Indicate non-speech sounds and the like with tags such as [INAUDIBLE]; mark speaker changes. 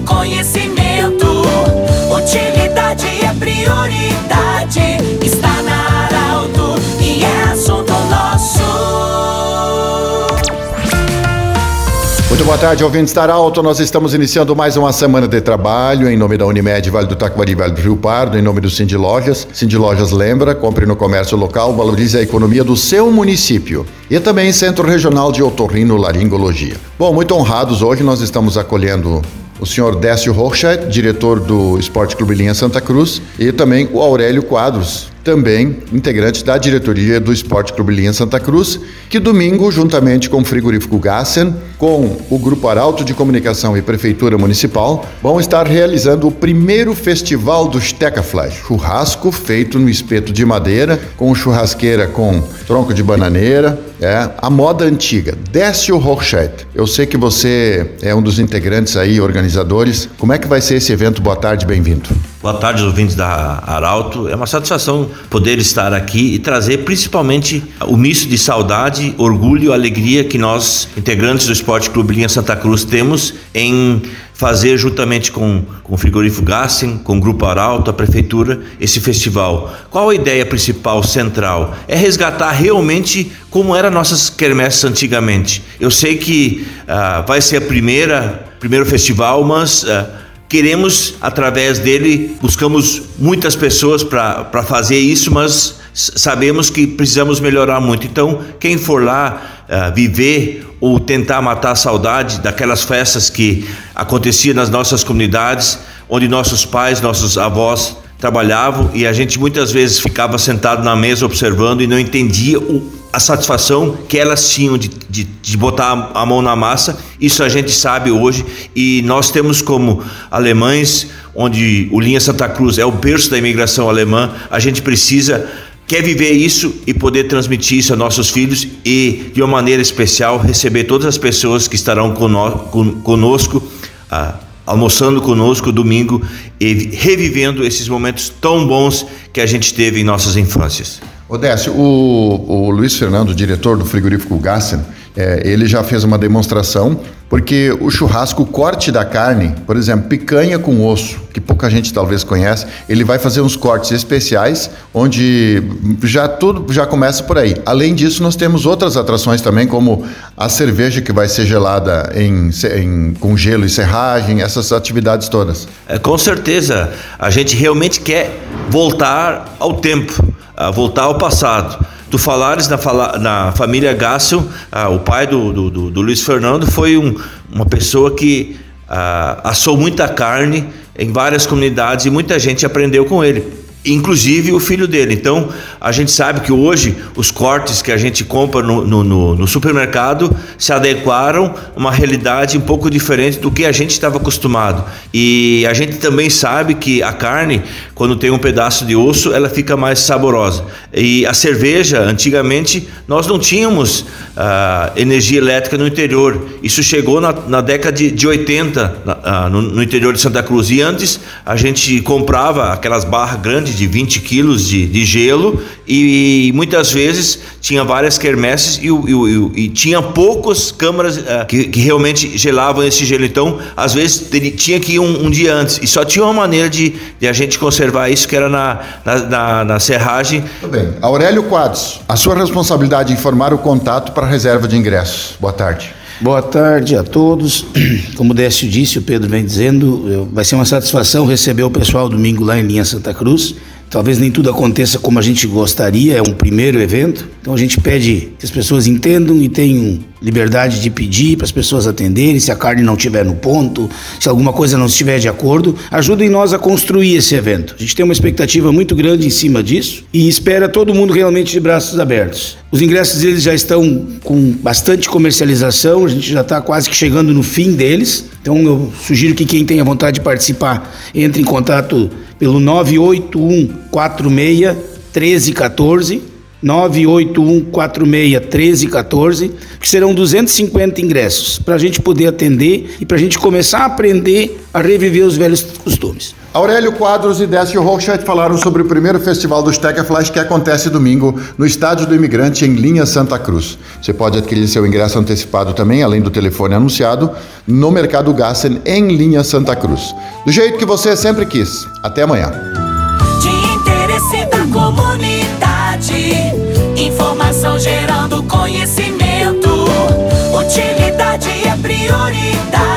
Speaker 1: conhecimento. Utilidade é prioridade. Está na Arauto e é assunto nosso.
Speaker 2: Muito boa tarde, ouvintes da Arauto. Nós estamos iniciando mais uma semana de trabalho em nome da Unimed, Vale do Taquari, Vale do Rio Pardo, em nome do Cindy Lojas. Cindy Lojas lembra, compre no comércio local, valorize a economia do seu município e também Centro Regional de Otorrino Laringologia. Bom, muito honrados, hoje nós estamos acolhendo o senhor Décio Rochette, diretor do Esporte Clube Linha Santa Cruz, e também o Aurélio Quadros, também integrante da diretoria do Esporte Clube Linha Santa Cruz, que domingo, juntamente com o frigorífico Gassen, com o Grupo Arauto de Comunicação e Prefeitura Municipal, vão estar realizando o primeiro festival do Stecafly, churrasco feito no espeto de madeira, com churrasqueira com tronco de bananeira, é a moda antiga. Décio Rochette, eu sei que você é um dos integrantes aí, organizadores. Como é que vai ser esse evento? Boa tarde, bem-vindo.
Speaker 3: Boa tarde, ouvintes da Arauto. É uma satisfação poder estar aqui e trazer principalmente o misto de saudade, orgulho alegria que nós, integrantes do Esporte Clube Linha Santa Cruz, temos em fazer juntamente com, com o Frigorífico Gassen, com o Grupo Arauto, a Prefeitura, esse festival. Qual a ideia principal, central? É resgatar realmente como eram nossas quermesses antigamente. Eu sei que uh, vai ser a primeira, primeiro festival, mas... Uh, queremos, através dele, buscamos muitas pessoas para fazer isso, mas sabemos que precisamos melhorar muito. Então, quem for lá uh, viver ou tentar matar a saudade daquelas festas que aconteciam nas nossas comunidades, onde nossos pais, nossos avós trabalhavam e a gente muitas vezes ficava sentado na mesa observando e não entendia o a satisfação que elas tinham de, de, de, botar a mão na massa, isso a gente sabe hoje, e nós temos como alemães, onde o Linha Santa Cruz é o berço da imigração alemã, a gente precisa, quer viver isso e poder transmitir isso a nossos filhos e, de uma maneira especial, receber todas as pessoas que estarão conosco. Ah, almoçando conosco domingo e revivendo esses momentos tão bons que a gente teve em nossas infâncias.
Speaker 2: Odécio, o, o Luiz Fernando, diretor do frigorífico Gassen, é, ele já fez uma demonstração, porque o churrasco, o corte da carne, por exemplo, picanha com osso, que pouca gente talvez conhece, ele vai fazer uns cortes especiais, onde já tudo já começa por aí. Além disso, nós temos outras atrações também, como a cerveja que vai ser gelada em, em com gelo e serragem, essas atividades todas.
Speaker 3: É, com certeza, a gente realmente quer voltar ao tempo voltar ao passado. Tu falares na, na família Gassel, ah, o pai do, do, do, do, Luiz Fernando foi um, uma pessoa que ah, assou muita carne em várias comunidades e muita gente aprendeu com ele inclusive o filho dele. Então, a gente sabe que hoje os cortes que a gente compra no, no, no, supermercado se adequaram a uma realidade um pouco diferente do que a gente estava acostumado. E a gente também sabe que a carne, quando tem um pedaço de osso, ela fica mais saborosa. E a cerveja, antigamente, nós não tínhamos uh, energia elétrica no interior. Isso chegou na, na década de, de 80 uh, no, no interior de Santa Cruz. E antes a gente comprava aquelas barras grandes de 20 quilos de, de gelo e, muitas vezes tinha várias quermesses e, e, e tinha poucas câmaras uh, que, que, realmente gelavam esse gelo. Então, às vezes tinha que ir um, um, dia antes e só tinha uma maneira de, de a gente conservar isso que era na, na, na, na serragem.
Speaker 2: Tudo bem. Aurélio Quadros, a sua responsabilidade é informar o contato para a reserva de ingressos. Boa tarde.
Speaker 4: Boa tarde a todos. [CLEARS THROAT] Como o Décio disse, o Pedro vem dizendo, vai ser uma satisfação receber o pessoal domingo lá em Linha Santa Cruz. Talvez nem tudo aconteça como a gente gostaria, é um primeiro evento. Então a gente pede que as pessoas entendam e tenham liberdade de pedir para as pessoas atenderem, se a carne não estiver no ponto, se alguma coisa não estiver de acordo, ajudem nós a construir esse evento. A gente tem uma expectativa muito grande em cima disso e espera todo mundo realmente de braços abertos. Os ingressos eles já estão com bastante comercialização, a gente já está quase que chegando no fim deles. Então eu sugiro que quem tenha vontade de participar entre em contato pelo 981 46 1314 981 46 1314, que serão 250 ingressos para a gente poder atender e para a gente começar a aprender a reviver os velhos costumes.
Speaker 2: Aurélio Quadros e Décio Rochette falaram sobre o primeiro festival do Steca Flash que acontece domingo no Estádio do Imigrante em Linha Santa Cruz. Você pode adquirir seu ingresso antecipado também, além do telefone anunciado, no Mercado Gassen em Linha Santa Cruz. Do jeito que você sempre quis. Até amanhã
Speaker 1: educação gerando conhecimento. Utilidade é prioridade.